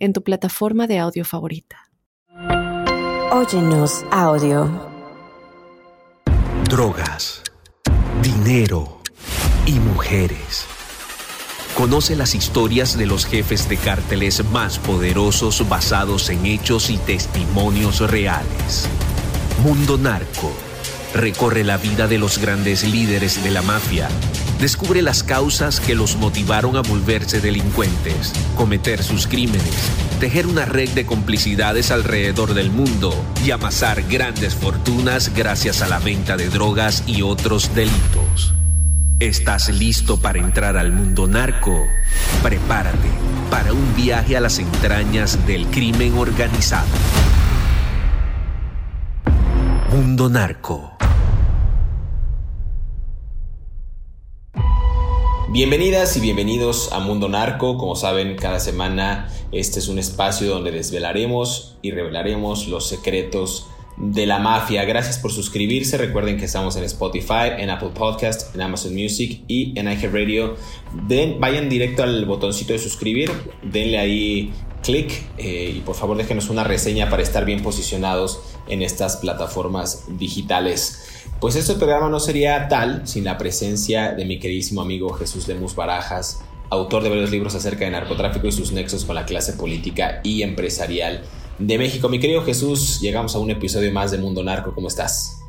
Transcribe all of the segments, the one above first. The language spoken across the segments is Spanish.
en tu plataforma de audio favorita. Óyenos audio. Drogas, dinero y mujeres. Conoce las historias de los jefes de cárteles más poderosos basados en hechos y testimonios reales. Mundo Narco recorre la vida de los grandes líderes de la mafia Descubre las causas que los motivaron a volverse delincuentes, cometer sus crímenes, tejer una red de complicidades alrededor del mundo y amasar grandes fortunas gracias a la venta de drogas y otros delitos. ¿Estás listo para entrar al mundo narco? Prepárate para un viaje a las entrañas del crimen organizado. Mundo Narco. Bienvenidas y bienvenidos a Mundo Narco. Como saben, cada semana este es un espacio donde desvelaremos y revelaremos los secretos de la mafia. Gracias por suscribirse. Recuerden que estamos en Spotify, en Apple Podcast, en Amazon Music y en iHeartRadio. Vayan directo al botoncito de suscribir, denle ahí clic eh, y por favor déjenos una reseña para estar bien posicionados en estas plataformas digitales. Pues este programa no sería tal sin la presencia de mi queridísimo amigo Jesús Lemus Barajas, autor de varios libros acerca de narcotráfico y sus nexos con la clase política y empresarial de México. Mi querido Jesús, llegamos a un episodio más de Mundo Narco. ¿Cómo estás?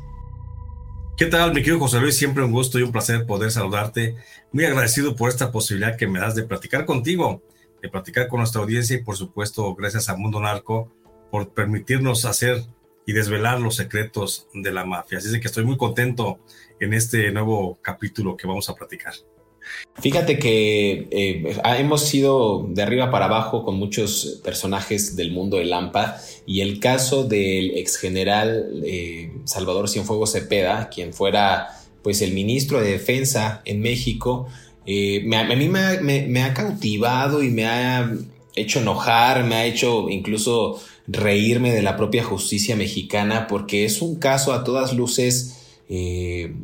¿Qué tal, mi querido José Luis? Siempre un gusto y un placer poder saludarte. Muy agradecido por esta posibilidad que me das de platicar contigo, de platicar con nuestra audiencia y, por supuesto, gracias a Mundo Narco por permitirnos hacer y desvelar los secretos de la mafia. Así es que estoy muy contento en este nuevo capítulo que vamos a platicar. Fíjate que eh, hemos sido de arriba para abajo con muchos personajes del mundo de Lampa y el caso del ex general eh, Salvador Cienfuegos Cepeda, quien fuera pues el ministro de Defensa en México, eh, a mí me ha cautivado y me ha hecho enojar, me ha hecho incluso reírme de la propia justicia mexicana porque es un caso a todas luces eh,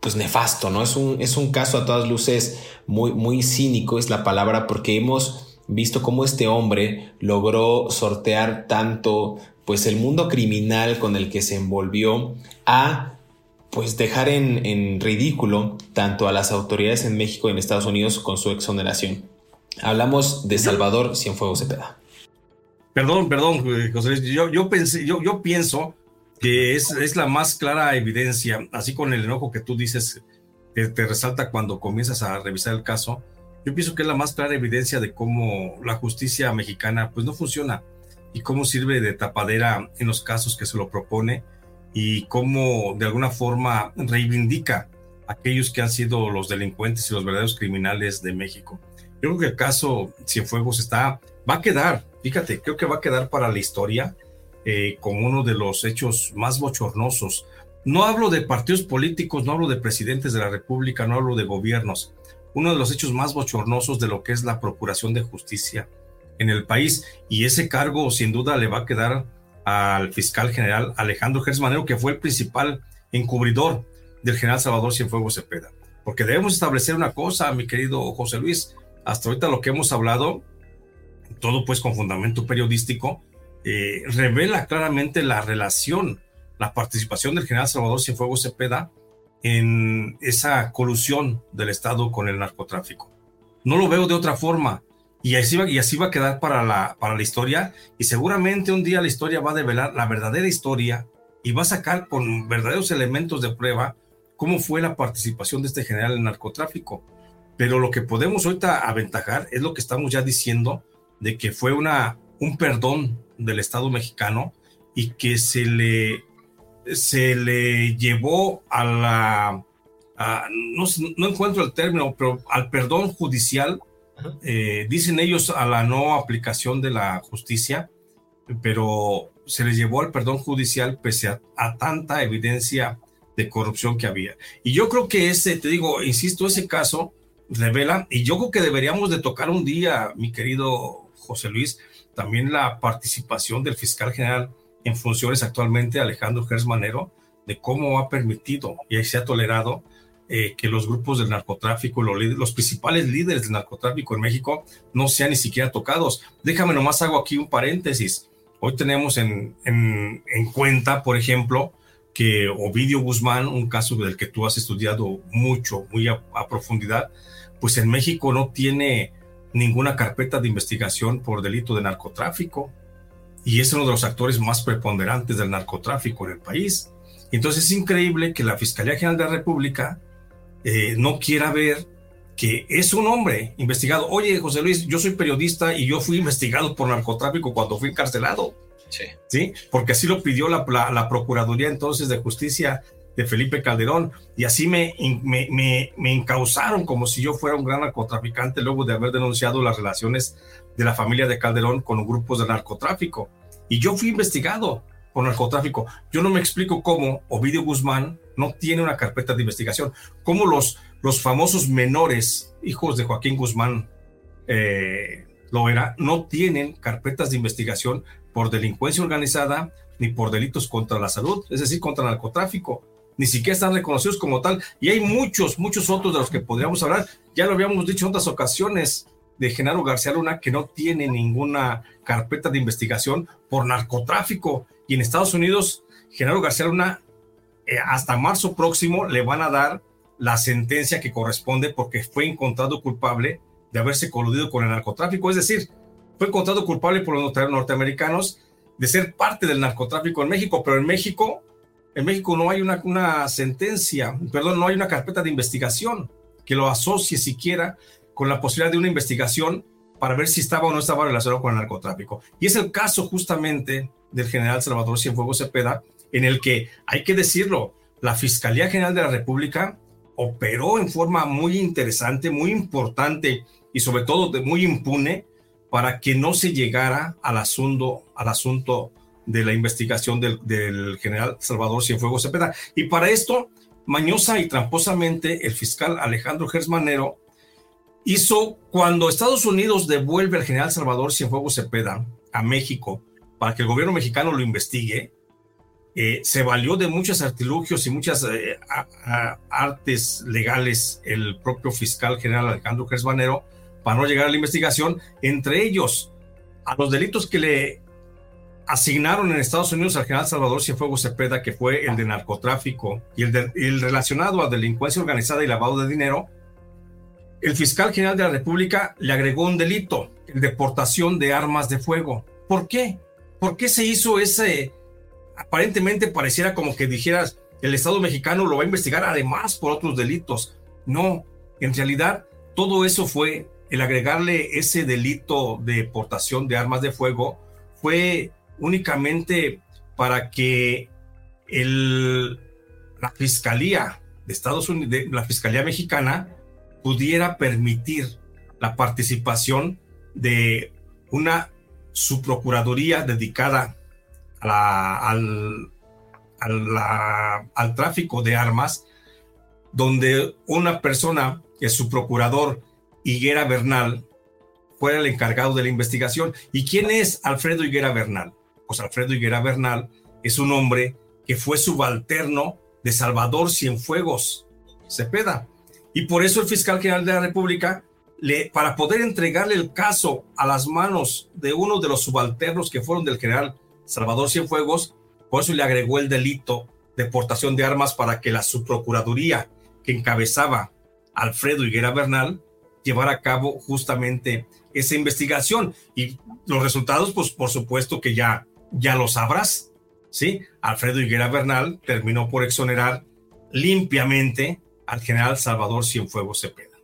pues nefasto, ¿no? Es un, es un caso a todas luces muy, muy cínico, es la palabra, porque hemos visto cómo este hombre logró sortear tanto pues el mundo criminal con el que se envolvió a pues dejar en, en ridículo tanto a las autoridades en México y en Estados Unidos con su exoneración. Hablamos de Salvador Cienfuegos Cepeda. Perdón, perdón, José Yo, pienso que es, es, la más clara evidencia, así con el enojo que tú dices, que te resalta cuando comienzas a revisar el caso. Yo pienso que es la más clara evidencia de cómo la justicia mexicana pues no funciona y cómo sirve de tapadera en los casos que se lo propone y cómo de alguna forma reivindica a aquellos que han sido los delincuentes y los verdaderos criminales de México. Yo creo que el caso Cienfuegos está, va a quedar, fíjate, creo que va a quedar para la historia eh, uno de los hechos más bochornosos. No hablo de partidos políticos, no hablo de presidentes de la República, no hablo de gobiernos. Uno de los hechos más bochornosos de lo que es la procuración de justicia en el país. Y ese cargo sin duda le va a quedar al fiscal general Alejandro Gersmanero, que fue el principal encubridor del general Salvador Cienfuegos Cepeda. Porque debemos establecer una cosa, mi querido José Luis, hasta ahorita lo que hemos hablado, todo pues con fundamento periodístico, eh, revela claramente la relación, la participación del general Salvador Cienfuegos Cepeda en esa colusión del Estado con el narcotráfico. No lo veo de otra forma. Y así, va, y así va a quedar para la, para la historia. Y seguramente un día la historia va a develar la verdadera historia y va a sacar con verdaderos elementos de prueba cómo fue la participación de este general en el narcotráfico. Pero lo que podemos ahorita aventajar es lo que estamos ya diciendo de que fue una, un perdón del Estado mexicano y que se le, se le llevó a la, no, no, encuentro el término, pero al perdón judicial, eh, dicen ellos a la no aplicación de la justicia, pero se les llevó al perdón judicial pese a, tanta evidencia de corrupción que había. Y yo creo que ese, te digo, insisto, ese caso revela, y yo creo que deberíamos de tocar un día, mi querido José Luis, también la participación del fiscal general en funciones actualmente, Alejandro Gers Manero, de cómo ha permitido y se ha tolerado eh, que los grupos del narcotráfico, los, principales líderes del narcotráfico en México, no sean ni siquiera tocados. Déjame nomás hago aquí un paréntesis. Hoy tenemos en, en, en cuenta, por ejemplo, que Ovidio Guzmán, un caso del que tú has estudiado mucho, muy a, a profundidad, pues en México no tiene ninguna carpeta de investigación por delito de narcotráfico y es uno de los actores más preponderantes del narcotráfico en el país. Entonces es increíble que la Fiscalía General de la República eh, no quiera ver que es un hombre investigado. Oye, José Luis, yo soy periodista y yo fui investigado por narcotráfico cuando fui encarcelado. Sí. ¿Sí? Porque así lo pidió la, la, Procuraduría entonces de Justicia de Felipe Calderón y así me, me, me, me, como si yo fuera un gran narcotraficante luego de haber denunciado las relaciones de la familia de Calderón con grupos de narcotráfico. Y yo fui investigado por narcotráfico. Yo no me explico cómo Ovidio Guzmán no tiene una carpeta de investigación, cómo los, los famosos menores, hijos de Joaquín Guzmán eh, era, no tienen carpetas de investigación por delincuencia organizada ni por delitos contra la salud, es decir, contra el narcotráfico. Ni siquiera están reconocidos como tal. Y hay muchos, muchos otros de los que podríamos hablar. Ya lo habíamos dicho en otras ocasiones de Genaro García Luna, que no tiene ninguna carpeta de investigación por narcotráfico. Y en Estados Unidos, Genaro García Luna, eh, hasta marzo próximo le van a dar la sentencia que corresponde porque fue encontrado culpable de haberse coludido con el narcotráfico. Es decir, fue encontrado culpable por los norteamericanos de ser parte del narcotráfico en México, pero en México, en México no hay una, sentencia, perdón, no hay una carpeta de investigación que lo asocie siquiera con la posibilidad de una investigación para ver si estaba o no estaba relacionado con el narcotráfico. Y es el caso justamente del general Salvador Cienfuegos Cepeda, en el que, hay que decirlo, la Fiscalía General de la República operó en forma muy interesante, muy importante y sobre todo muy impune para que no se llegara al asunto, al asunto de la investigación del, general Salvador Cienfuegos Cepeda. Y para esto, mañosa y tramposamente, el fiscal Alejandro Gersmanero hizo cuando Estados Unidos devuelve al general Salvador Cienfuegos Cepeda a México para que el gobierno mexicano lo investigue, eh, se valió de muchos artilugios y muchas eh, artes legales el propio fiscal general Alejandro Gersmanero para no llegar a la investigación, entre ellos a los delitos que le asignaron en Estados Unidos al general Salvador Cienfuegos Cepeda, que fue el de narcotráfico y el, el relacionado a delincuencia organizada y lavado de dinero, el fiscal general de la República le agregó un delito, el de portación de armas de fuego. ¿Por qué? ¿Por qué se hizo ese? Aparentemente pareciera como que dijeras, el Estado mexicano lo va a investigar además por otros delitos. No, en realidad todo eso fue el agregarle ese delito de portación de armas de fuego fue únicamente para que el, la Fiscalía de Estados Unidos, la Fiscalía Mexicana, pudiera permitir la participación de una subprocuraduría dedicada al, al, tráfico de armas, donde una persona, que es su procurador, Higuera Bernal, fuera el encargado de la investigación. ¿Y quién es Alfredo Higuera Bernal? Pues Alfredo Higuera Bernal es un hombre que fue subalterno de Salvador Cienfuegos Cepeda. Y por eso el fiscal general de la República, le, para poder entregarle el caso a las manos de uno de los subalternos que fueron del general Salvador Cienfuegos, por eso le agregó el delito de portación de armas para que la subprocuraduría que encabezaba Alfredo Higuera Bernal llevara a cabo justamente esa investigación. Y los resultados, pues por supuesto que ya, ya lo sabrás, ¿sí? Alfredo Higuera Bernal terminó por exonerar limpiamente al general Salvador Cienfuegos Cepeda.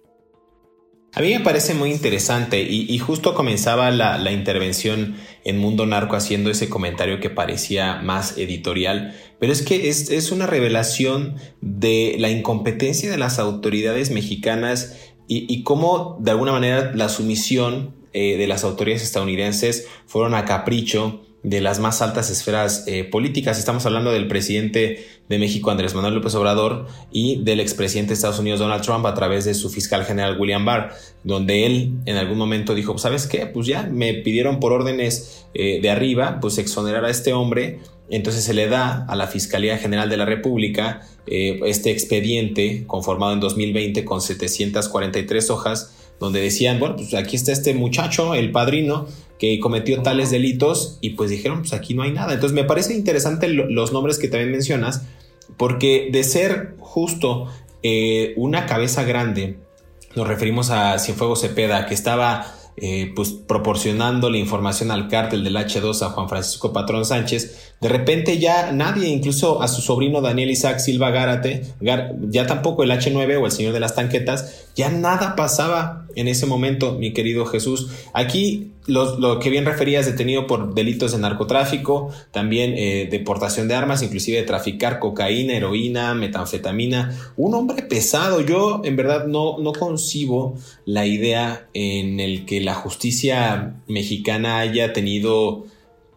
A mí me parece muy interesante y, justo comenzaba la, intervención en Mundo Narco haciendo ese comentario que parecía más editorial, pero es que es, una revelación de la incompetencia de las autoridades mexicanas y, cómo de alguna manera la sumisión eh, de las autoridades estadounidenses fueron a capricho de las más altas esferas eh, políticas. Estamos hablando del presidente de México, Andrés Manuel López Obrador, y del expresidente de Estados Unidos, Donald Trump, a través de su fiscal general, William Barr, donde él en algún momento dijo, ¿sabes qué? Pues ya me pidieron por órdenes eh, de arriba, pues exonerar a este hombre. Entonces se le da a la Fiscalía General de la República eh, este expediente conformado en 2020 con 743 hojas, donde decían, bueno, pues aquí está este muchacho, el padrino, que cometió tales delitos y pues dijeron, pues aquí no hay nada. Entonces me parece interesante los nombres que también mencionas, porque de ser justo eh, una cabeza grande, nos referimos a Cienfuegos Cepeda, que estaba eh, pues proporcionando la información al cártel del H2 a Juan Francisco Patrón Sánchez, de repente ya nadie, incluso a su sobrino Daniel Isaac Silva Gárate, ya tampoco el H9 o el señor de las tanquetas, ya nada pasaba en ese momento, mi querido Jesús. Aquí lo que bien referías, detenido por delitos de narcotráfico, también eh, deportación de armas, inclusive de traficar cocaína, heroína, metanfetamina. Un hombre pesado. Yo en verdad no, no concibo la idea en el que la justicia mexicana haya tenido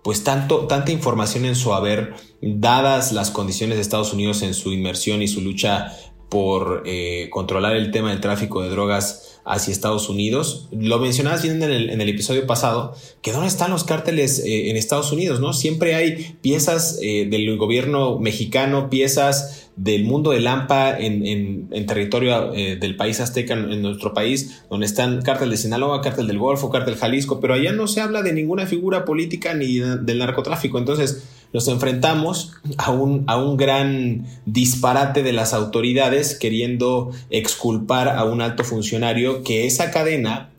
pues tanto, tanta información en su haber, dadas las condiciones de Estados Unidos en su inmersión y su lucha por eh, controlar el tema del tráfico de drogas hacia Estados Unidos. Lo mencionabas bien en el, episodio pasado, que dónde están los cárteles eh, en Estados Unidos, ¿no? Siempre hay piezas eh, del gobierno mexicano, piezas del mundo del AMPA en, en, territorio del país azteca, en, nuestro país, donde están cártel de Sinaloa, cártel del Golfo, cártel Jalisco, pero allá no se habla de ninguna figura política ni del narcotráfico. Entonces, nos enfrentamos a un, a un gran disparate de las autoridades queriendo exculpar a un alto funcionario que esa cadena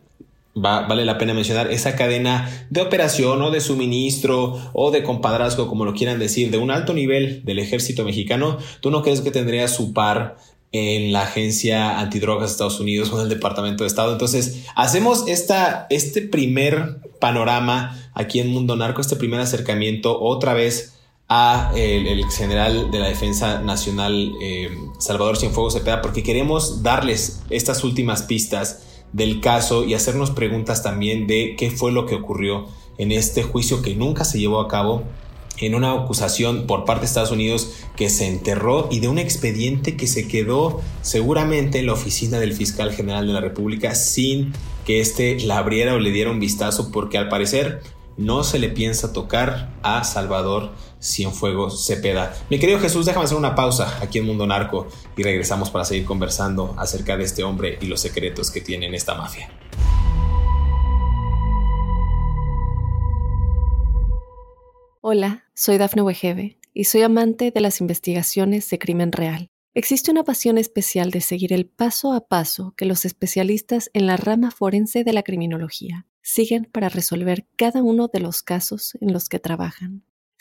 vale la pena mencionar, esa cadena de operación o de suministro o de compadrazgo, como lo quieran decir, de un alto nivel del ejército mexicano, ¿tú no crees que tendría su par en la agencia antidrogas de Estados Unidos o en el Departamento de Estado? Entonces, hacemos esta, este primer panorama aquí en Mundo Narco, este primer acercamiento otra vez a el, general de la Defensa Nacional eh, Salvador Cienfuegos Cepeda porque queremos darles estas últimas pistas del caso y hacernos preguntas también de qué fue lo que ocurrió en este juicio que nunca se llevó a cabo en una acusación por parte de Estados Unidos que se enterró y de un expediente que se quedó seguramente en la oficina del fiscal general de la República sin que éste la abriera o le diera un vistazo porque al parecer no se le piensa tocar a Salvador Cienfuegos Cepeda. Mi querido Jesús, déjame hacer una pausa aquí en Mundo Narco y regresamos para seguir conversando acerca de este hombre y los secretos que tiene en esta mafia. Hola, soy Dafne Wegebe y soy amante de las investigaciones de crimen real. Existe una pasión especial de seguir el paso a paso que los especialistas en la rama forense de la criminología siguen para resolver cada uno de los casos en los que trabajan.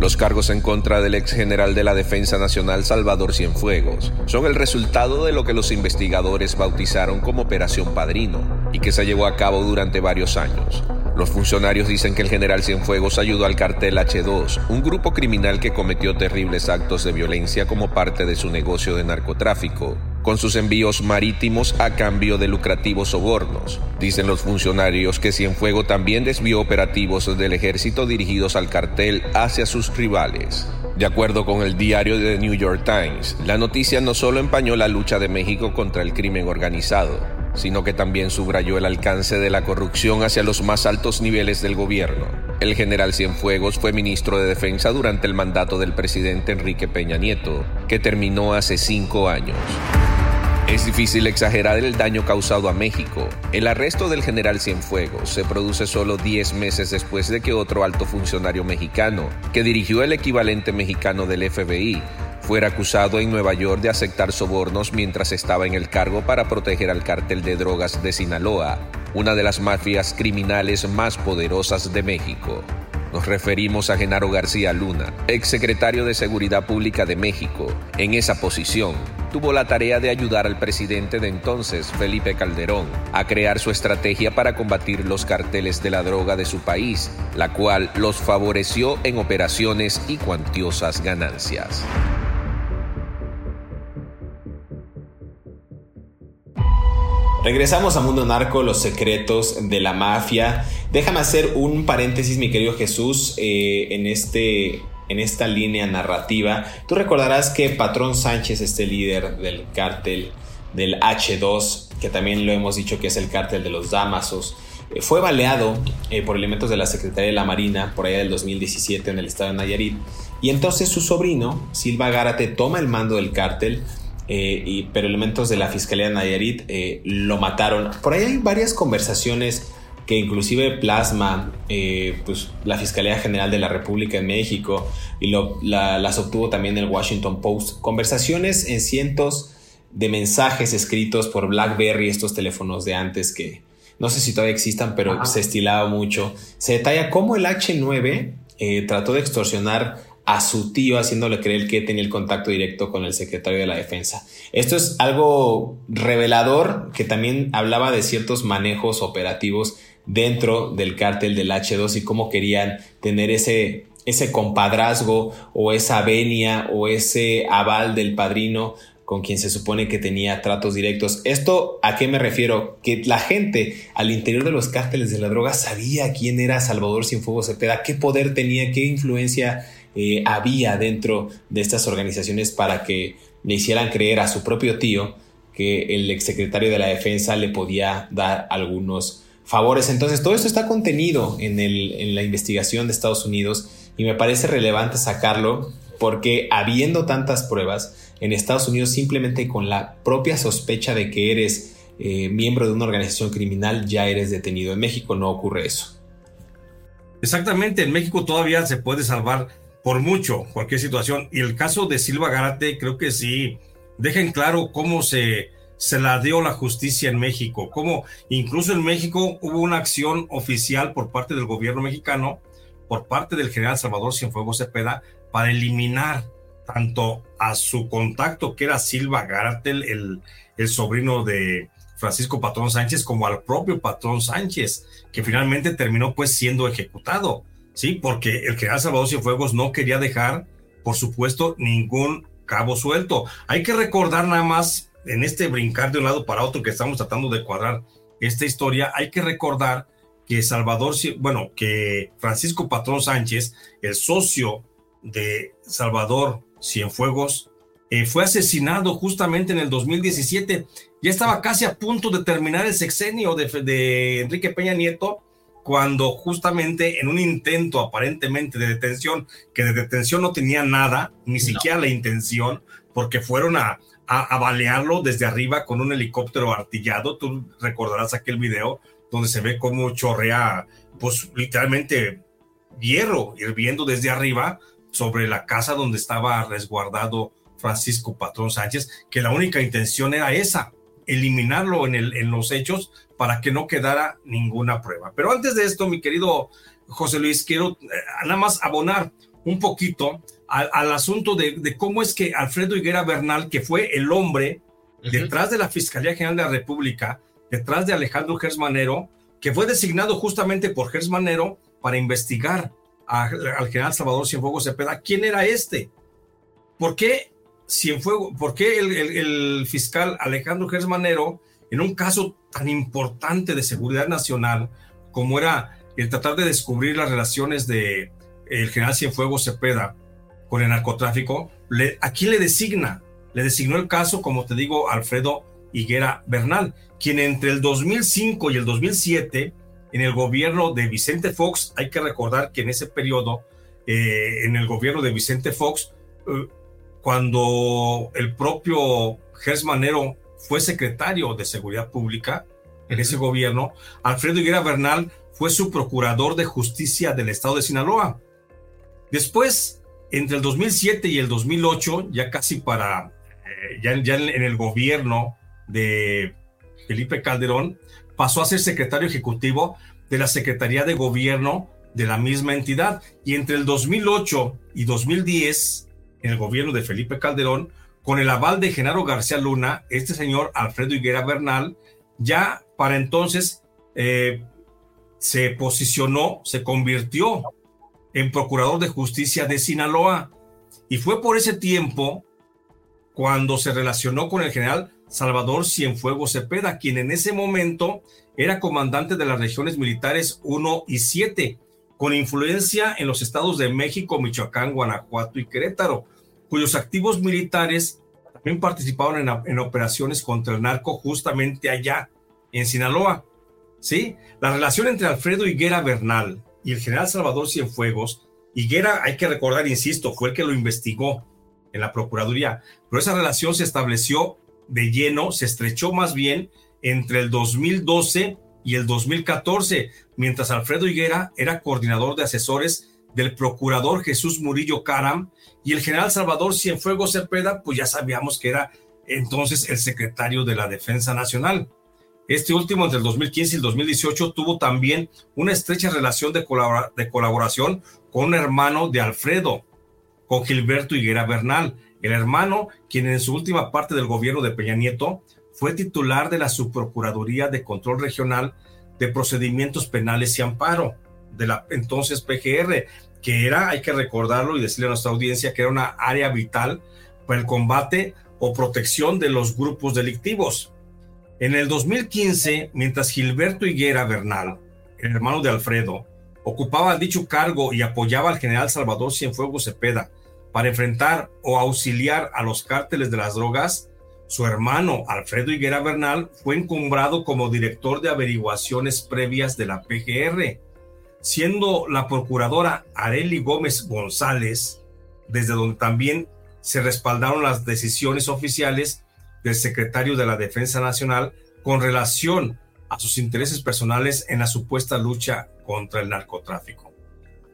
Los cargos en contra del ex general de la Defensa Nacional Salvador Cienfuegos son el resultado de lo que los investigadores bautizaron como Operación Padrino y que se llevó a cabo durante varios años. Los funcionarios dicen que el general Cienfuegos ayudó al cartel H2, un grupo criminal que cometió terribles actos de violencia como parte de su negocio de narcotráfico, con sus envíos marítimos a cambio de lucrativos sobornos. Dicen los funcionarios que Cienfuegos también desvió operativos del ejército dirigidos al cartel hacia sus rivales. De acuerdo con el diario The New York Times, la noticia no solo empañó la lucha de México contra el crimen organizado, sino que también subrayó el alcance de la corrupción hacia los más altos niveles del gobierno. El general Cienfuegos fue ministro de Defensa durante el mandato del presidente Enrique Peña Nieto, que terminó hace cinco años. Es difícil exagerar el daño causado a México. El arresto del general Cienfuegos se produce solo 10 meses después de que otro alto funcionario mexicano, que dirigió el equivalente mexicano del FBI, fuera acusado en Nueva York de aceptar sobornos mientras estaba en el cargo para proteger al cártel de drogas de Sinaloa, una de las mafias criminales más poderosas de México. Nos referimos a Genaro García Luna, exsecretario de Seguridad Pública de México. En esa posición, tuvo la tarea de ayudar al presidente de entonces, Felipe Calderón, a crear su estrategia para combatir los carteles de la droga de su país, la cual los favoreció en operaciones y cuantiosas ganancias. Regresamos a Mundo Narco, los secretos de la mafia. Déjame hacer un paréntesis, mi querido Jesús, eh, en, este, en esta línea narrativa. Tú recordarás que Patrón Sánchez, este líder del cártel del H2, que también lo hemos dicho que es el cártel de los Damasos, eh, fue baleado eh, por elementos de la Secretaría de la Marina por allá del 2017 en el estado de Nayarit. Y entonces su sobrino, Silva Gárate, toma el mando del cártel eh, y, pero elementos de la Fiscalía de Nayarit eh, lo mataron. Por ahí hay varias conversaciones que inclusive plasma eh, pues, la Fiscalía General de la República en México y las obtuvo también el Washington Post. Conversaciones en cientos de mensajes escritos por BlackBerry, estos teléfonos de antes que no sé si todavía existan, pero se estilaba mucho. Se detalla cómo el H9 trató de extorsionar a su tío haciéndole creer que tenía el contacto directo con el secretario de la defensa. Esto es algo revelador que también hablaba de ciertos manejos operativos dentro del cártel del H2 y cómo querían tener ese, ese compadrazgo o esa venia o ese aval del padrino con quien se supone que tenía tratos directos. ¿Esto a qué me refiero? Que la gente al interior de los cárteles de la droga sabía quién era Salvador Cienfuegos Cepeda, qué poder tenía, qué influencia eh, había dentro de estas organizaciones para que le hicieran creer a su propio tío que el exsecretario de la defensa le podía dar algunos favores. Entonces, todo esto está contenido en, en la investigación de Estados Unidos y me parece relevante sacarlo porque habiendo tantas pruebas en Estados Unidos, simplemente con la propia sospecha de que eres eh, miembro de una organización criminal, ya eres detenido. En México no ocurre eso. Exactamente, en México todavía se puede salvar por mucho cualquier situación. Y el caso de Silva Garate creo que sí dejen claro cómo se, se la dio la justicia en México, cómo incluso en México hubo una acción oficial por parte del gobierno mexicano, por parte del general Salvador Cienfuegos Cepeda, para eliminar tanto a su contacto, que era Silva Garate, el, el sobrino de Francisco Patrón Sánchez, como al propio Patrón Sánchez, que finalmente terminó pues siendo ejecutado. Sí, porque el general Salvador Cienfuegos no quería dejar, por supuesto, ningún cabo suelto. Hay que recordar nada más, en este brincar de un lado para otro que estamos tratando de cuadrar esta historia, hay que recordar que Salvador, bueno, que Francisco Patrón Sánchez, el socio de Salvador Cienfuegos, eh, fue asesinado justamente en el 2017. Ya estaba casi a punto de terminar el sexenio de Enrique Peña Nieto cuando justamente en un intento aparentemente de detención, que de detención no tenía nada, ni siquiera la intención, porque fueron a, a, balearlo desde arriba con un helicóptero artillado. Tú recordarás aquel video donde se ve cómo chorrea, pues literalmente hierro hirviendo desde arriba sobre la casa donde estaba resguardado Francisco Patrón Sánchez, que la única intención era esa, eliminarlo en, el, en los hechos para que no quedara ninguna prueba. Pero antes de esto, mi querido José Luis, quiero eh, nada más abonar un poquito al, asunto de, cómo es que Alfredo Higuera Bernal, que fue el hombre detrás de la Fiscalía General de la República, detrás de Alejandro Gersmanero, que fue designado justamente por Gersmanero para investigar al general Salvador Cienfuegos Cepeda, ¿quién era este? ¿Por qué Cienfuegos, por qué el, fiscal Alejandro Gersmanero en un caso tan importante de seguridad nacional como era el tratar de descubrir las relaciones de el general Cienfuegos Cepeda con el narcotráfico, le, ¿a quién le designa? Le designó el caso, como te digo, Alfredo Higuera Bernal, quien entre el 2005 y el 2007, en el gobierno de Vicente Fox, hay que recordar que en ese periodo, eh, en el gobierno de Vicente Fox, eh, cuando el propio Gers Manero fue secretario de Seguridad Pública en ese gobierno, Alfredo Higuera Bernal fue su procurador de justicia del estado de Sinaloa. Después, entre el 2007 y el 2008, ya casi para, eh, ya, ya en el gobierno de Felipe Calderón, pasó a ser secretario ejecutivo de la Secretaría de Gobierno de la misma entidad. Y entre el 2008 y 2010, en el gobierno de Felipe Calderón, con el aval de Genaro García Luna, este señor Alfredo Higuera Bernal, ya para entonces eh, se posicionó, se convirtió en procurador de justicia de Sinaloa. Y fue por ese tiempo cuando se relacionó con el general Salvador Cienfuegos Cepeda, quien en ese momento era comandante de las regiones militares 1 y 7, con influencia en los estados de México, Michoacán, Guanajuato y Querétaro, cuyos activos militares también participaron en, operaciones contra el narco justamente allá, en Sinaloa. ¿Sí? La relación entre Alfredo Higuera Bernal y el general Salvador Cienfuegos, Higuera, hay que recordar, insisto, fue el que lo investigó en la Procuraduría, pero esa relación se estableció de lleno, se estrechó más bien entre el 2012 y el 2014, mientras Alfredo Higuera era coordinador de asesores del procurador Jesús Murillo Caram y el general Salvador Cienfuegos Cepeda, pues ya sabíamos que era entonces el secretario de la Defensa Nacional. Este último, entre el 2015 y el 2018, tuvo también una estrecha relación de, de colaboración con un hermano de Alfredo, con Gilberto Higuera Bernal, el hermano quien en su última parte del gobierno de Peña Nieto fue titular de la Subprocuraduría de Control Regional de Procedimientos Penales y Amparo, de la entonces PGR, que era, hay que recordarlo y decirle a nuestra audiencia, que era una área vital para el combate o protección de los grupos delictivos. En el 2015, mientras Gilberto Higuera Bernal, el hermano de Alfredo, ocupaba dicho cargo y apoyaba al general Salvador Cienfuegos Cepeda para enfrentar o auxiliar a los cárteles de las drogas, su hermano Alfredo Higuera Bernal fue encumbrado como director de averiguaciones previas de la PGR, siendo la procuradora Areli Gómez González, desde donde también se respaldaron las decisiones oficiales del secretario de la Defensa Nacional con relación a sus intereses personales en la supuesta lucha contra el narcotráfico.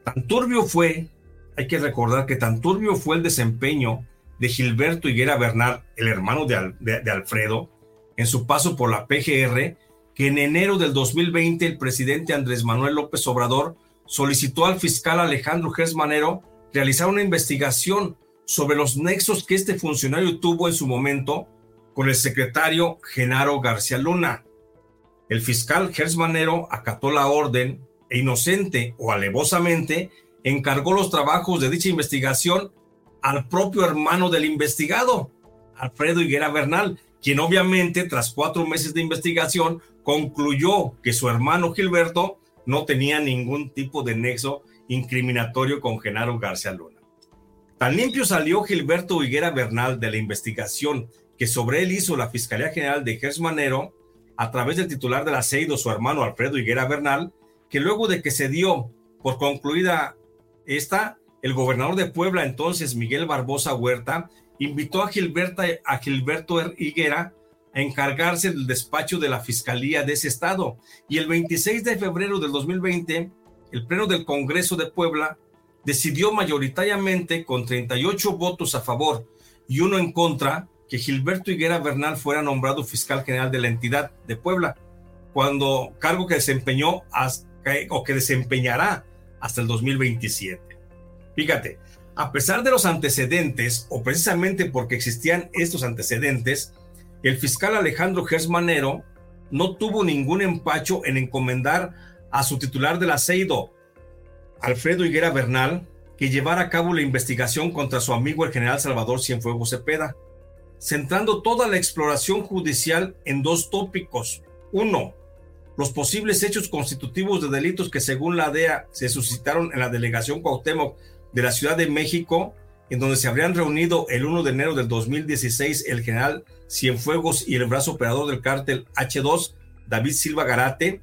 Tan turbio fue, hay que recordar que tan turbio fue el desempeño de Gilberto Higuera Bernal, el hermano de, Alfredo, en su paso por la PGR, que en enero del 2020 el presidente Andrés Manuel López Obrador solicitó al fiscal Alejandro Gersmanero realizar una investigación sobre los nexos que este funcionario tuvo en su momento con el secretario Genaro García Luna. El fiscal Gersmanero acató la orden e inocente o alevosamente encargó los trabajos de dicha investigación al propio hermano del investigado, Alfredo Higuera Bernal, quien obviamente tras cuatro meses de investigación concluyó que su hermano Gilberto no tenía ningún tipo de nexo incriminatorio con Genaro García Luna. Tan limpio salió Gilberto Higuera Bernal de la investigación que sobre él hizo la Fiscalía General de Gersmanero a través del titular del aceido, su hermano Alfredo Higuera Bernal, que luego de que se dio por concluida esta, el gobernador de Puebla, entonces Miguel Barbosa Huerta, invitó a, Gilberto, Higuera a encargarse del despacho de la Fiscalía de ese estado. Y el 26 de febrero del 2020, el Pleno del Congreso de Puebla decidió mayoritariamente, con 38 votos a favor y uno en contra, que Gilberto Higuera Bernal fuera nombrado fiscal general de la entidad de Puebla, cuando cargo que desempeñó o que desempeñará hasta el 2027. Fíjate, a pesar de los antecedentes, o precisamente porque existían estos antecedentes, el fiscal Alejandro Gersmanero no tuvo ningún empacho en encomendar a su titular del aceido, Alfredo Higuera Bernal, que llevara a cabo la investigación contra su amigo el general Salvador Cienfuegos Cepeda, centrando toda la exploración judicial en dos tópicos. Uno, los posibles hechos constitutivos de delitos que según la DEA se suscitaron en la delegación Cuauhtémoc de la Ciudad de México, en donde se habrían reunido el 1 de enero del 2016 el general Cienfuegos y el brazo operador del cártel H2, David Silva Garate,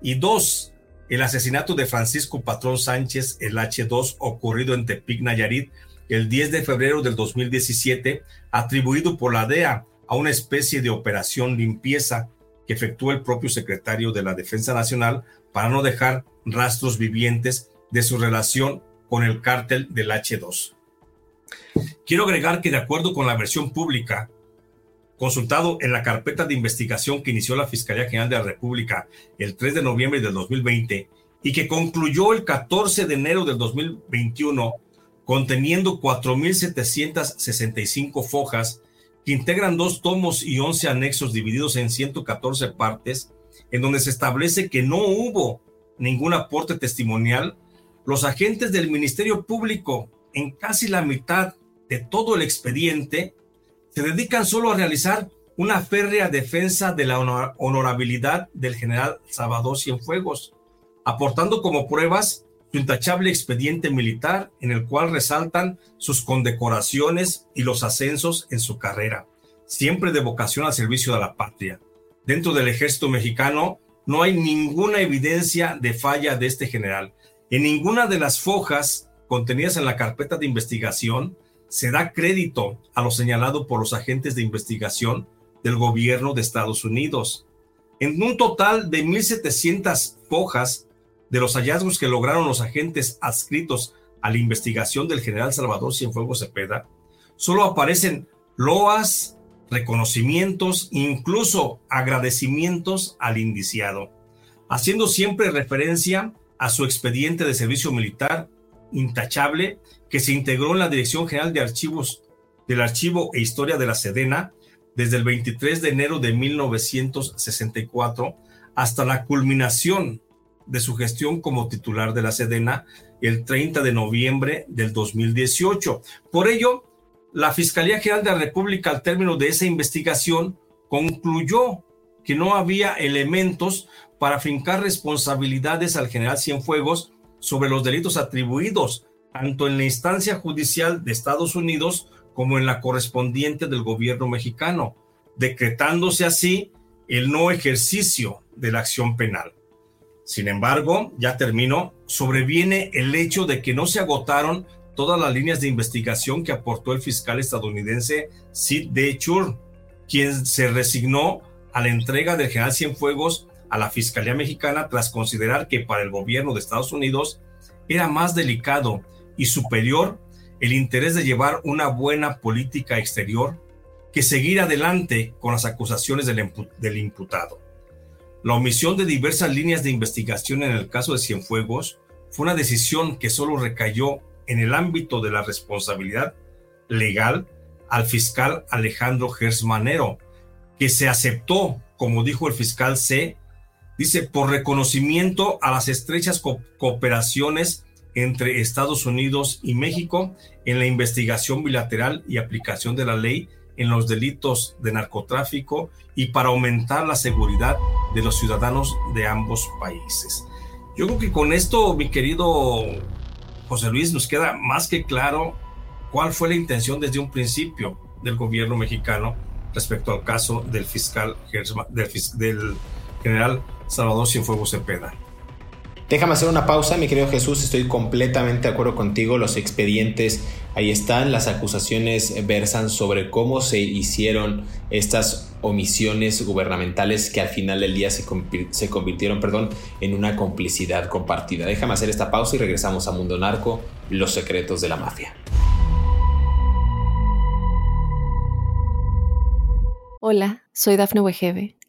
y dos, el asesinato de Francisco Patrón Sánchez, el H2, ocurrido en Tepic, Nayarit, el 10 de febrero del 2017, atribuido por la DEA a una especie de operación limpieza que efectuó el propio secretario de la Defensa Nacional para no dejar rastros vivientes de su relación con el cártel del H2. Quiero agregar que de acuerdo con la versión pública, consultado en la carpeta de investigación que inició la Fiscalía General de la República el 3 de noviembre del 2020 y que concluyó el 14 de enero del 2021 conteniendo 4.765 fojas que integran dos tomos y 11 anexos divididos en 114 partes, en donde se establece que no hubo ningún aporte testimonial, los agentes del Ministerio Público, en casi la mitad de todo el expediente, se dedican solo a realizar una férrea defensa de la honorabilidad del general Salvador Cienfuegos, aportando como pruebas su intachable expediente militar en el cual resaltan sus condecoraciones y los ascensos en su carrera, siempre de vocación al servicio de la patria. Dentro del ejército mexicano no hay ninguna evidencia de falla de este general. En ninguna de las fojas contenidas en la carpeta de investigación se da crédito a lo señalado por los agentes de investigación del gobierno de Estados Unidos. En un total de 1.700 fojas de los hallazgos que lograron los agentes adscritos a la investigación del general Salvador Cienfuegos Cepeda, solo aparecen loas, reconocimientos, incluso agradecimientos al indiciado, haciendo siempre referencia a su expediente de servicio militar intachable que se integró en la Dirección General de Archivos del Archivo e Historia de la Sedena desde el 23 de enero de 1964 hasta la culminación de su gestión como titular de la Sedena el 30 de noviembre del 2018. Por ello, la Fiscalía General de la República, al término de esa investigación, concluyó que no había elementos para fincar responsabilidades al general Cienfuegos sobre los delitos atribuidos tanto en la instancia judicial de Estados Unidos como en la correspondiente del gobierno mexicano, decretándose así el no ejercicio de la acción penal. Sin embargo, ya terminó, sobreviene el hecho de que no se agotaron todas las líneas de investigación que aportó el fiscal estadounidense Sid D. Chur, quien se resignó a la entrega del general Cienfuegos a la Fiscalía Mexicana tras considerar que para el gobierno de Estados Unidos era más delicado y superior el interés de llevar una buena política exterior que seguir adelante con las acusaciones del, del imputado. La omisión de diversas líneas de investigación en el caso de Cienfuegos fue una decisión que solo recayó en el ámbito de la responsabilidad legal al fiscal Alejandro Gersmanero, que se aceptó, como dijo el fiscal C, dice, por reconocimiento a las estrechas cooperaciones entre Estados Unidos y México en la investigación bilateral y aplicación de la ley en los delitos de narcotráfico y para aumentar la seguridad de los ciudadanos de ambos países. Yo creo que con esto, mi querido José Luis, nos queda más que claro cuál fue la intención desde un principio del gobierno mexicano respecto al caso del fiscal del, del general Salvador Cienfuegos Cepeda. Déjame hacer una pausa, mi querido Jesús, estoy completamente de acuerdo contigo, los expedientes ahí están, las acusaciones versan sobre cómo se hicieron estas omisiones gubernamentales que al final del día se, se convirtieron perdón, en una complicidad compartida. Déjame hacer esta pausa y regresamos a Mundo Narco, los secretos de la mafia. Hola, soy Dafne Wegebe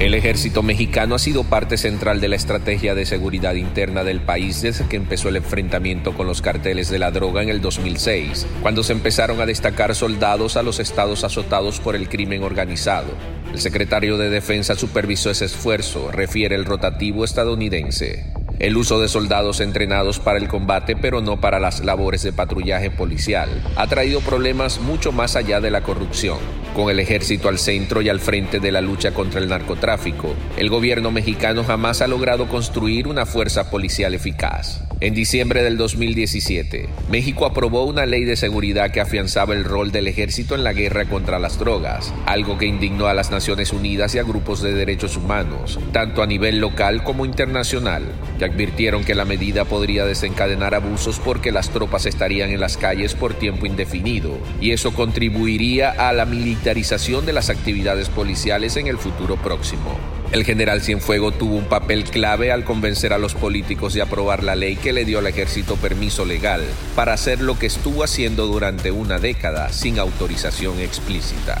El ejército mexicano ha sido parte central de la estrategia de seguridad interna del país desde que empezó el enfrentamiento con los carteles de la droga en el 2006, cuando se empezaron a destacar soldados a los estados azotados por el crimen organizado. El secretario de Defensa supervisó ese esfuerzo, refiere el rotativo estadounidense. El uso de soldados entrenados para el combate pero no para las labores de patrullaje policial ha traído problemas mucho más allá de la corrupción. Con el ejército al centro y al frente de la lucha contra el narcotráfico, el gobierno mexicano jamás ha logrado construir una fuerza policial eficaz. En diciembre del 2017, México aprobó una ley de seguridad que afianzaba el rol del ejército en la guerra contra las drogas, algo que indignó a las Naciones Unidas y a grupos de derechos humanos, tanto a nivel local como internacional advirtieron que la medida podría desencadenar abusos porque las tropas estarían en las calles por tiempo indefinido y eso contribuiría a la militarización de las actividades policiales en el futuro próximo. El general Cienfuegos tuvo un papel clave al convencer a los políticos de aprobar la ley que le dio al ejército permiso legal para hacer lo que estuvo haciendo durante una década sin autorización explícita.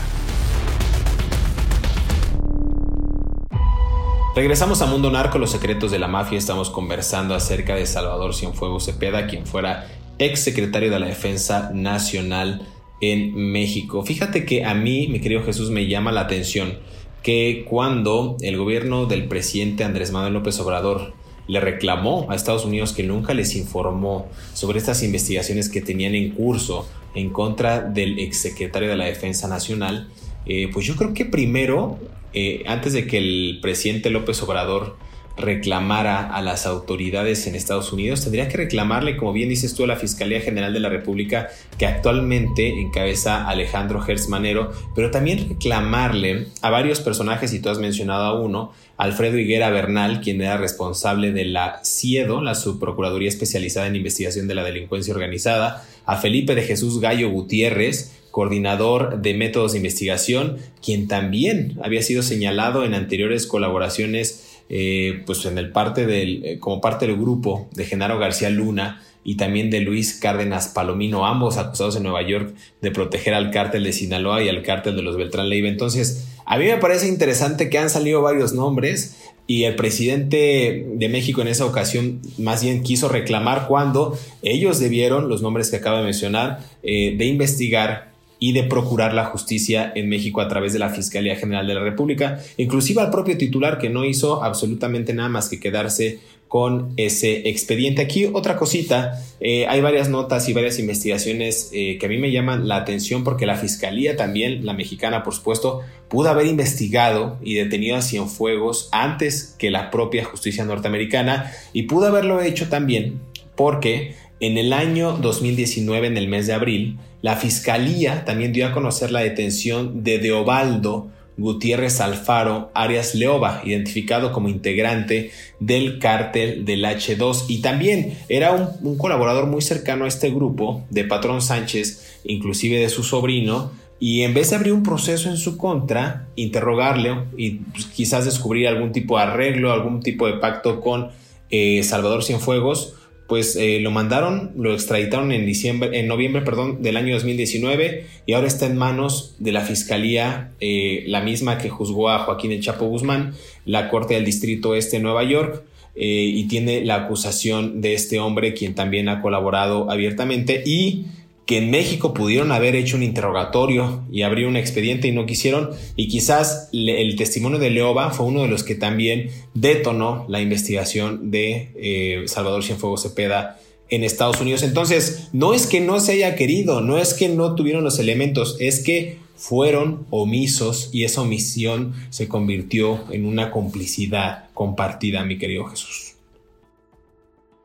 Regresamos a Mundo Narco, los secretos de la mafia. Estamos conversando acerca de Salvador Cienfuegos Cepeda, quien fuera ex secretario de la Defensa Nacional en México. Fíjate que a mí, mi querido Jesús, me llama la atención que cuando el gobierno del presidente Andrés Manuel López Obrador le reclamó a Estados Unidos que nunca les informó sobre estas investigaciones que tenían en curso en contra del exsecretario de la Defensa Nacional, eh, pues yo creo que primero eh, antes de que el presidente López Obrador reclamara a las autoridades en Estados Unidos, tendría que reclamarle, como bien dices tú, a la Fiscalía General de la República, que actualmente encabeza Alejandro Gertz Manero, pero también reclamarle a varios personajes, y tú has mencionado a uno, Alfredo Higuera Bernal, quien era responsable de la CIEDO, la Subprocuraduría Especializada en Investigación de la Delincuencia Organizada, a Felipe de Jesús Gallo Gutiérrez, coordinador de métodos de investigación, quien también había sido señalado en anteriores colaboraciones, eh, pues en el parte del, eh, como parte del grupo de Genaro García Luna y también de Luis Cárdenas Palomino, ambos acusados en Nueva York de proteger al cártel de Sinaloa y al cártel de los Beltrán Leiva. Entonces, a mí me parece interesante que han salido varios nombres y el presidente de México en esa ocasión más bien quiso reclamar cuando ellos debieron, los nombres que acabo de mencionar, eh, de investigar y de procurar la justicia en México a través de la Fiscalía General de la República, inclusive al propio titular que no hizo absolutamente nada más que quedarse con ese expediente. Aquí otra cosita, eh, hay varias notas y varias investigaciones eh, que a mí me llaman la atención porque la Fiscalía también, la mexicana por supuesto, pudo haber investigado y detenido a Cienfuegos antes que la propia justicia norteamericana y pudo haberlo hecho también porque en el año 2019, en el mes de abril, la Fiscalía también dio a conocer la detención de Deobaldo Gutiérrez Alfaro Arias Leoba, identificado como integrante del cártel del H2 y también era un, colaborador muy cercano a este grupo de Patrón Sánchez, inclusive de su sobrino, y en vez de abrir un proceso en su contra, interrogarle y pues, quizás descubrir algún tipo de arreglo, algún tipo de pacto con eh, Salvador Cienfuegos, pues eh, lo mandaron, lo extraditaron en diciembre, en noviembre, perdón, del año 2019 y ahora está en manos de la fiscalía, eh, la misma que juzgó a Joaquín El Chapo Guzmán, la Corte del Distrito Este de Nueva York. Eh, y tiene la acusación de este hombre, quien también ha colaborado abiertamente y que en México pudieron haber hecho un interrogatorio y abrir un expediente y no quisieron. Y quizás el testimonio de Leoba fue uno de los que también detonó la investigación de eh, Salvador Cienfuegos Cepeda en Estados Unidos. Entonces, no es que no se haya querido, no es que no tuvieron los elementos, es que fueron omisos y esa omisión se convirtió en una complicidad compartida, mi querido Jesús.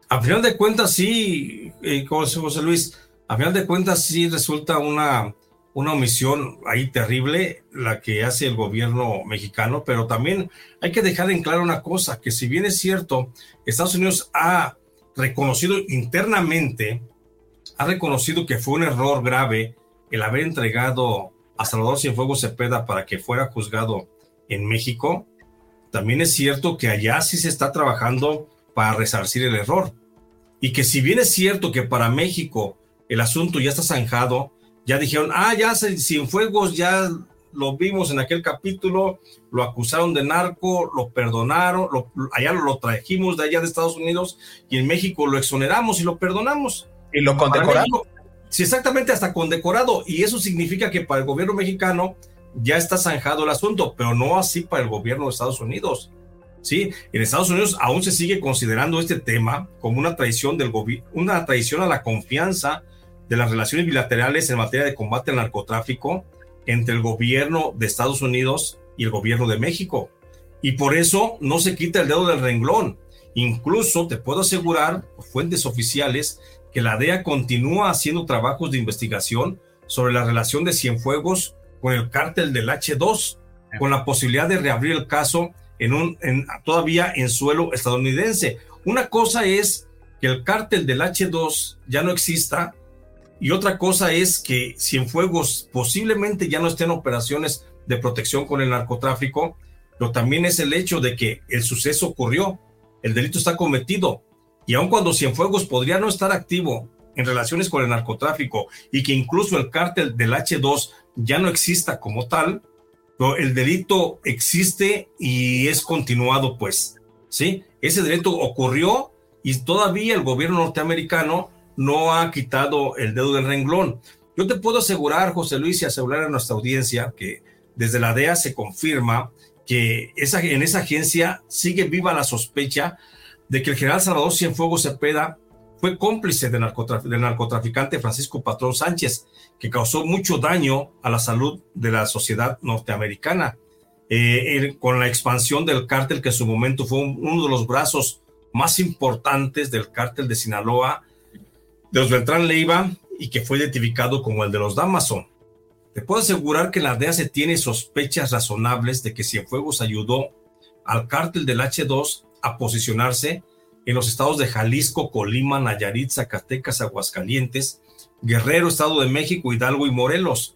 A final de cuentas, sí, eh, José Luis, a final de cuentas sí resulta una, una omisión ahí terrible la que hace el gobierno mexicano, pero también hay que dejar en claro una cosa, que si bien es cierto, Estados Unidos ha reconocido internamente, ha reconocido que fue un error grave el haber entregado a Salvador Cienfuegos Cepeda para que fuera juzgado en México, también es cierto que allá sí se está trabajando para resarcir el error. Y que si bien es cierto que para México el asunto ya está zanjado, ya dijeron, ah, ya Cienfuegos, ya lo vimos en aquel capítulo, lo acusaron de narco, lo perdonaron, allá lo, trajimos de allá de Estados Unidos y en México lo exoneramos y lo perdonamos. Y lo condecoramos. Sí, exactamente, hasta condecorado. Y eso significa que para el gobierno mexicano ya está zanjado el asunto, pero no así para el gobierno de Estados Unidos. Sí, en Estados Unidos aún se sigue considerando este tema como una traición del una traición a la confianza de las relaciones bilaterales en materia de combate al narcotráfico entre el gobierno de Estados Unidos y el gobierno de México. Y por eso no se quita el dedo del renglón. Incluso te puedo asegurar, fuentes oficiales, que la DEA continúa haciendo trabajos de investigación sobre la relación de Cienfuegos con el cártel del H2, con la posibilidad de reabrir el caso en un, todavía en suelo estadounidense. una cosa es que el cártel del H2 ya no exista y otra cosa es que Cienfuegos posiblemente ya no esté en operaciones de protección con el narcotráfico, pero también es el hecho de que el suceso ocurrió, el delito está cometido y aun cuando Cienfuegos podría no estar activo en relaciones con el narcotráfico y que incluso el cártel del H2 ya no exista como tal, el delito existe y es continuado, pues, ¿sí? Ese delito ocurrió y todavía el gobierno norteamericano no ha quitado el dedo del renglón. Yo te puedo asegurar, José Luis, y asegurar a nuestra audiencia que desde la DEA se confirma que en esa agencia sigue viva la sospecha de que el general Salvador Cienfuegos Cepeda fue cómplice del, narcotraficante Francisco Patrón Sánchez, que causó mucho daño a la salud de la sociedad norteamericana. Eh, con la expansión del cártel, que en su momento fue uno de los brazos más importantes del cártel de Sinaloa, de los Beltrán Leiva, y que fue identificado como el de los Damaso. Te puedo asegurar que la DEA se tiene sospechas razonables de que Cienfuegos ayudó al cártel del H2 a posicionarse en los estados de Jalisco, Colima, Nayarit, Zacatecas, Aguascalientes, Guerrero, Estado de México, Hidalgo y Morelos.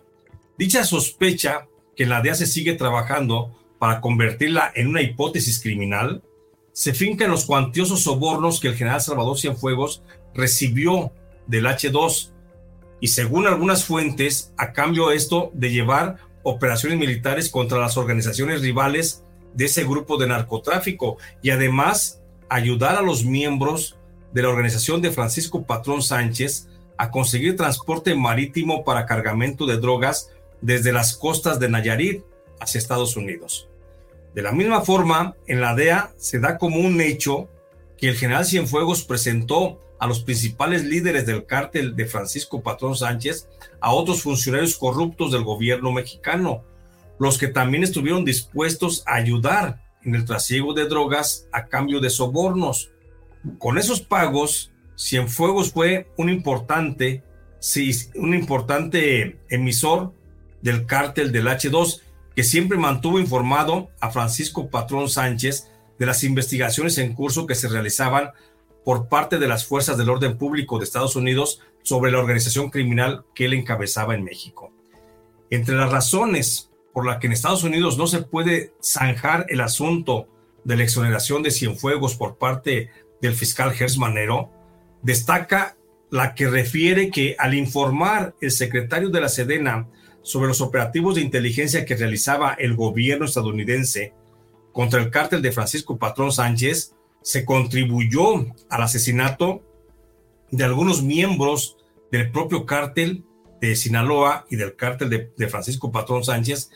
Dicha sospecha que la DEA se sigue trabajando para convertirla en una hipótesis criminal, se finca en los cuantiosos sobornos que el general Salvador Cienfuegos recibió del H2 y según algunas fuentes, a cambio esto de llevar operaciones militares contra las organizaciones rivales de ese grupo de narcotráfico y además ayudar a los miembros de la organización de Francisco Patrón Sánchez a conseguir transporte marítimo para cargamento de drogas desde las costas de Nayarit hacia Estados Unidos. De la misma forma, en la DEA se da como un hecho que el general Cienfuegos presentó a los principales líderes del cártel de Francisco Patrón Sánchez a otros funcionarios corruptos del gobierno mexicano, los que también estuvieron dispuestos a ayudar en el trasiego de drogas a cambio de sobornos. Con esos pagos, Cienfuegos fue un importante, sí, un importante emisor del cártel del H2, que siempre mantuvo informado a Francisco Patrón Sánchez de las investigaciones en curso que se realizaban por parte de las fuerzas del orden público de Estados Unidos sobre la organización criminal que él encabezaba en México. Entre las razones por la que en Estados Unidos no se puede zanjar el asunto de la exoneración de Cienfuegos por parte del fiscal Gers Manero, destaca la que refiere que al informar el secretario de la Sedena sobre los operativos de inteligencia que realizaba el gobierno estadounidense contra el cártel de Francisco Patrón Sánchez, se contribuyó al asesinato de algunos miembros del propio cártel de Sinaloa y del cártel de, Francisco Patrón Sánchez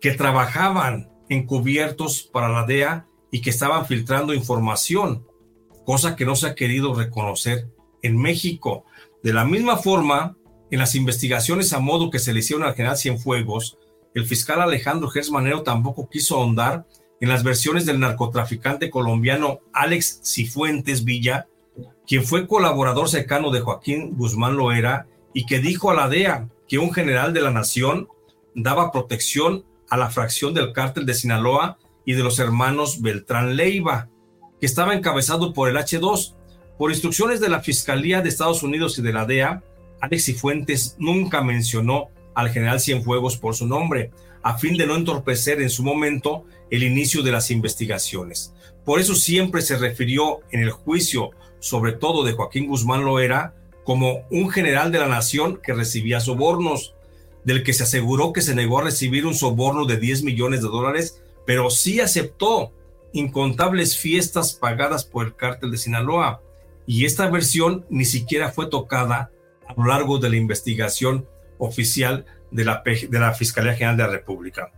que trabajaban encubiertos para la DEA y que estaban filtrando información, cosa que no se ha querido reconocer en México. De la misma forma, en las investigaciones a modo que se le hicieron al general Cienfuegos, el fiscal Alejandro Gersmanero tampoco quiso ahondar en las versiones del narcotraficante colombiano Alex Cifuentes Villa, quien fue colaborador cercano de Joaquín Guzmán Loera y que dijo a la DEA que un general de la nación daba protección a la fracción del cártel de Sinaloa y de los hermanos Beltrán Leiva, que estaba encabezado por el H2. Por instrucciones de la Fiscalía de Estados Unidos y de la DEA, Alex Cifuentes nunca mencionó al general Cienfuegos por su nombre, a fin de no entorpecer en su momento el inicio de las investigaciones. Por eso siempre se refirió en el juicio, sobre todo de Joaquín Guzmán Loera, como un general de la nación que recibía sobornos, del que se aseguró que se negó a recibir un soborno de 10 millones de dólares, pero sí aceptó incontables fiestas pagadas por el cártel de Sinaloa. Y esta versión ni siquiera fue tocada a lo largo de la investigación oficial de la, de la Fiscalía General de la República.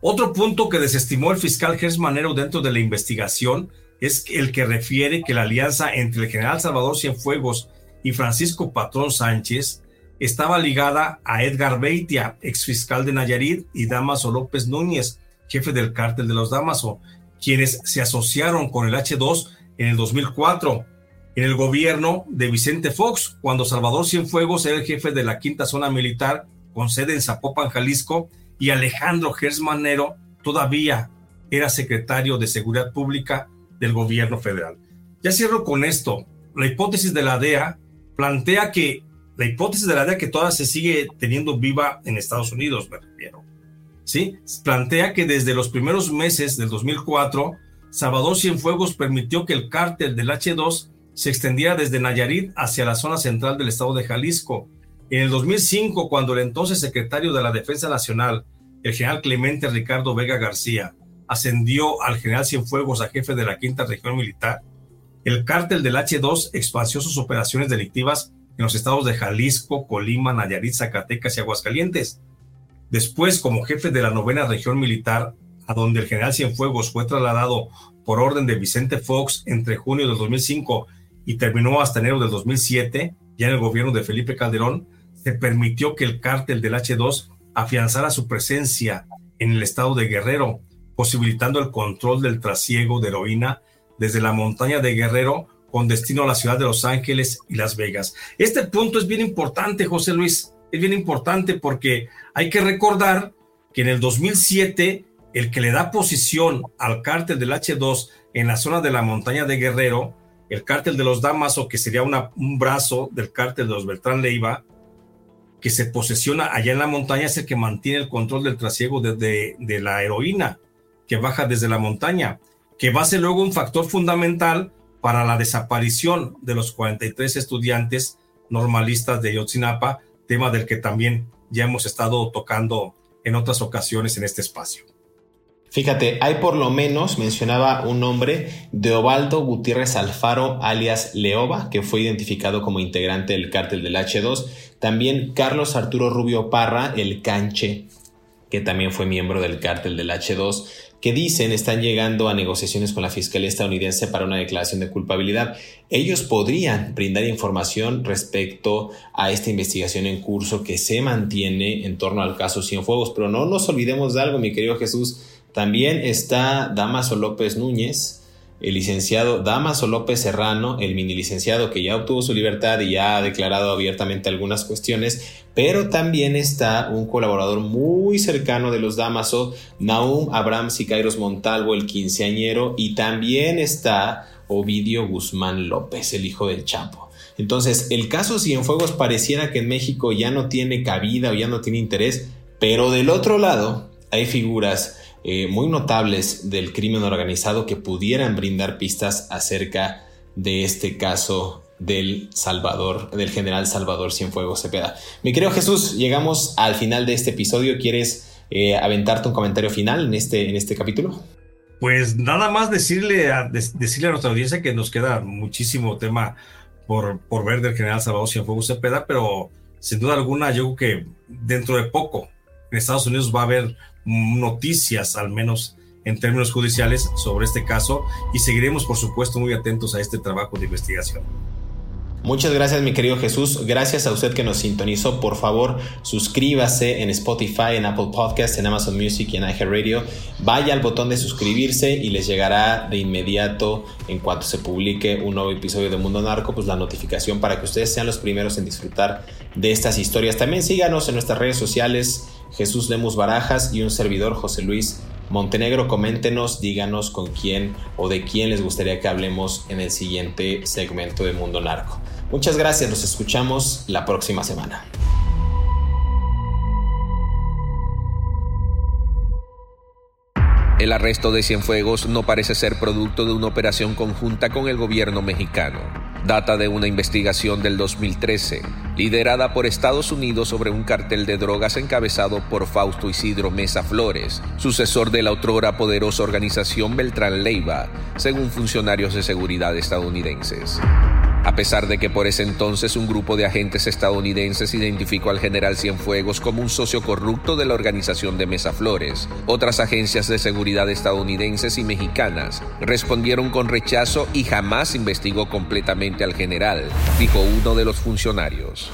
Otro punto que desestimó el fiscal Gers Manero dentro de la investigación es el que refiere que la alianza entre el general Salvador Cienfuegos y Francisco Patrón Sánchez estaba ligada a Edgar Beitia, exfiscal de Nayarit, y Damaso López Núñez, jefe del cártel de los Damaso, quienes se asociaron con el H2 en el 2004, en el gobierno de Vicente Fox, cuando Salvador Cienfuegos era el jefe de la quinta zona militar con sede en Zapopan, Jalisco, y Alejandro Gersmanero todavía era secretario de Seguridad Pública del gobierno federal. Ya cierro con esto. La hipótesis de la DEA plantea que la hipótesis de la DEA que todavía se sigue teniendo viva en Estados Unidos, me refiero. ¿Sí? Plantea que desde los primeros meses del 2004, Salvador Cienfuegos permitió que el cártel del H2 se extendiera desde Nayarit hacia la zona central del estado de Jalisco. En el 2005, cuando el entonces secretario de la Defensa Nacional, el general Clemente Ricardo Vega García, ascendió al general Cienfuegos a jefe de la quinta región militar, el cártel del H2 expandió sus operaciones delictivas en los estados de Jalisco, Colima, Nayarit, Zacatecas y Aguascalientes. Después, como jefe de la novena región militar, a donde el general Cienfuegos fue trasladado por orden de Vicente Fox entre junio del 2005 y terminó hasta enero del 2007, ya en el gobierno de Felipe Calderón, se permitió que el cártel del H2 afianzara su presencia en el estado de Guerrero, posibilitando el control del trasiego de heroína desde la montaña de Guerrero con destino a la ciudad de Los Ángeles y Las Vegas. Este punto es bien importante, José Luis, es bien importante porque hay que recordar que en el 2007 el que le da posición al cártel del H2 en la zona de la montaña de Guerrero, el cártel de los Damaso, que sería un brazo del cártel de los Beltrán Leiva, que se posesiona allá en la montaña, es el que mantiene el control del trasiego de, de la heroína que baja desde la montaña, que va a ser luego un factor fundamental para la desaparición de los 43 estudiantes normalistas de Yotzinapa, tema del que también ya hemos estado tocando en otras ocasiones en este espacio. Fíjate, hay por lo menos, mencionaba un nombre, de Ovaldo Gutiérrez Alfaro, alias Leoba, que fue identificado como integrante del cártel del H2. También Carlos Arturo Rubio Parra, el Canche, que también fue miembro del cártel del H2 que dicen están llegando a negociaciones con la Fiscalía estadounidense para una declaración de culpabilidad. Ellos podrían brindar información respecto a esta investigación en curso que se mantiene en torno al caso Cienfuegos. Pero no nos olvidemos de algo, mi querido Jesús. También está Damaso López Núñez, el licenciado Damaso López Serrano, el mini licenciado que ya obtuvo su libertad y ya ha declarado abiertamente algunas cuestiones, pero también está un colaborador muy cercano de los Damaso, Naum Abraham Sicairos Montalvo, el quinceañero, y también está Ovidio Guzmán López, el hijo del Chapo. Entonces, el caso Cienfuegos pareciera que en México ya no tiene cabida o ya no tiene interés, pero del otro lado hay figuras eh, muy notables del crimen organizado que pudieran brindar pistas acerca de este caso del Salvador, del general Salvador Cienfuegos Cepeda. Mi querido Jesús, llegamos al final de este episodio. ¿Quieres eh, aventarte un comentario final en este, en este capítulo? Pues nada más decirle a, decirle a nuestra audiencia que nos queda muchísimo tema por, por ver del general Salvador Cienfuegos Cepeda, pero sin duda alguna yo creo que dentro de poco en Estados Unidos va a haber noticias, al menos en términos judiciales, sobre este caso y seguiremos, por supuesto, muy atentos a este trabajo de investigación. Muchas gracias mi querido Jesús, gracias a usted que nos sintonizó, por favor suscríbase en Spotify, en Apple Podcasts, en Amazon Music y en iHeartRadio, vaya al botón de suscribirse y les llegará de inmediato en cuanto se publique un nuevo episodio de Mundo Narco, pues la notificación para que ustedes sean los primeros en disfrutar de estas historias. También síganos en nuestras redes sociales, Jesús Lemus Barajas y un servidor José Luis Montenegro. Coméntenos, díganos con quién o de quién les gustaría que hablemos en el siguiente segmento de Mundo Narco. Muchas gracias, nos escuchamos la próxima semana. El arresto de Cienfuegos no parece ser producto de una operación conjunta con el gobierno mexicano data de una investigación del 2013, liderada por Estados Unidos sobre un cartel de drogas encabezado por Fausto Isidro Mesa Flores, sucesor de la otrora poderosa organización Beltrán Leiva, según funcionarios de seguridad estadounidenses. A pesar de que por ese entonces un grupo de agentes estadounidenses identificó al general Cienfuegos como un socio corrupto de la organización de Mesa Flores, otras agencias de seguridad estadounidenses y mexicanas respondieron con rechazo y jamás investigó completamente al general, dijo uno de los funcionarios.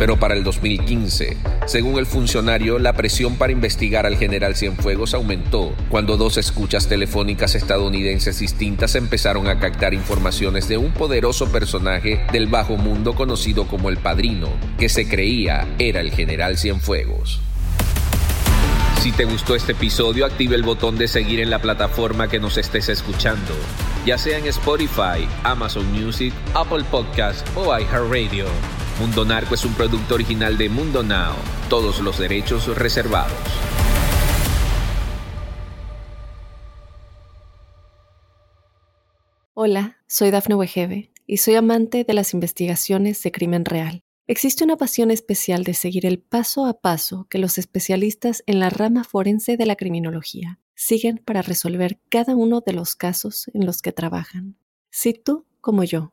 Pero para el 2015, según el funcionario, la presión para investigar al general Cienfuegos aumentó cuando dos escuchas telefónicas estadounidenses distintas empezaron a captar informaciones de un poderoso personaje del bajo mundo conocido como el Padrino, que se creía era el general Cienfuegos. Si te gustó este episodio, active el botón de seguir en la plataforma que nos estés escuchando ya sea en Spotify, Amazon Music, Apple Podcasts o iHeartRadio. Mundo Narco es un producto original de Mundo Now, todos los derechos reservados. Hola, soy Dafne Wegebe y soy amante de las investigaciones de crimen real. Existe una pasión especial de seguir el paso a paso que los especialistas en la rama forense de la criminología siguen para resolver cada uno de los casos en los que trabajan. Si tú, como yo,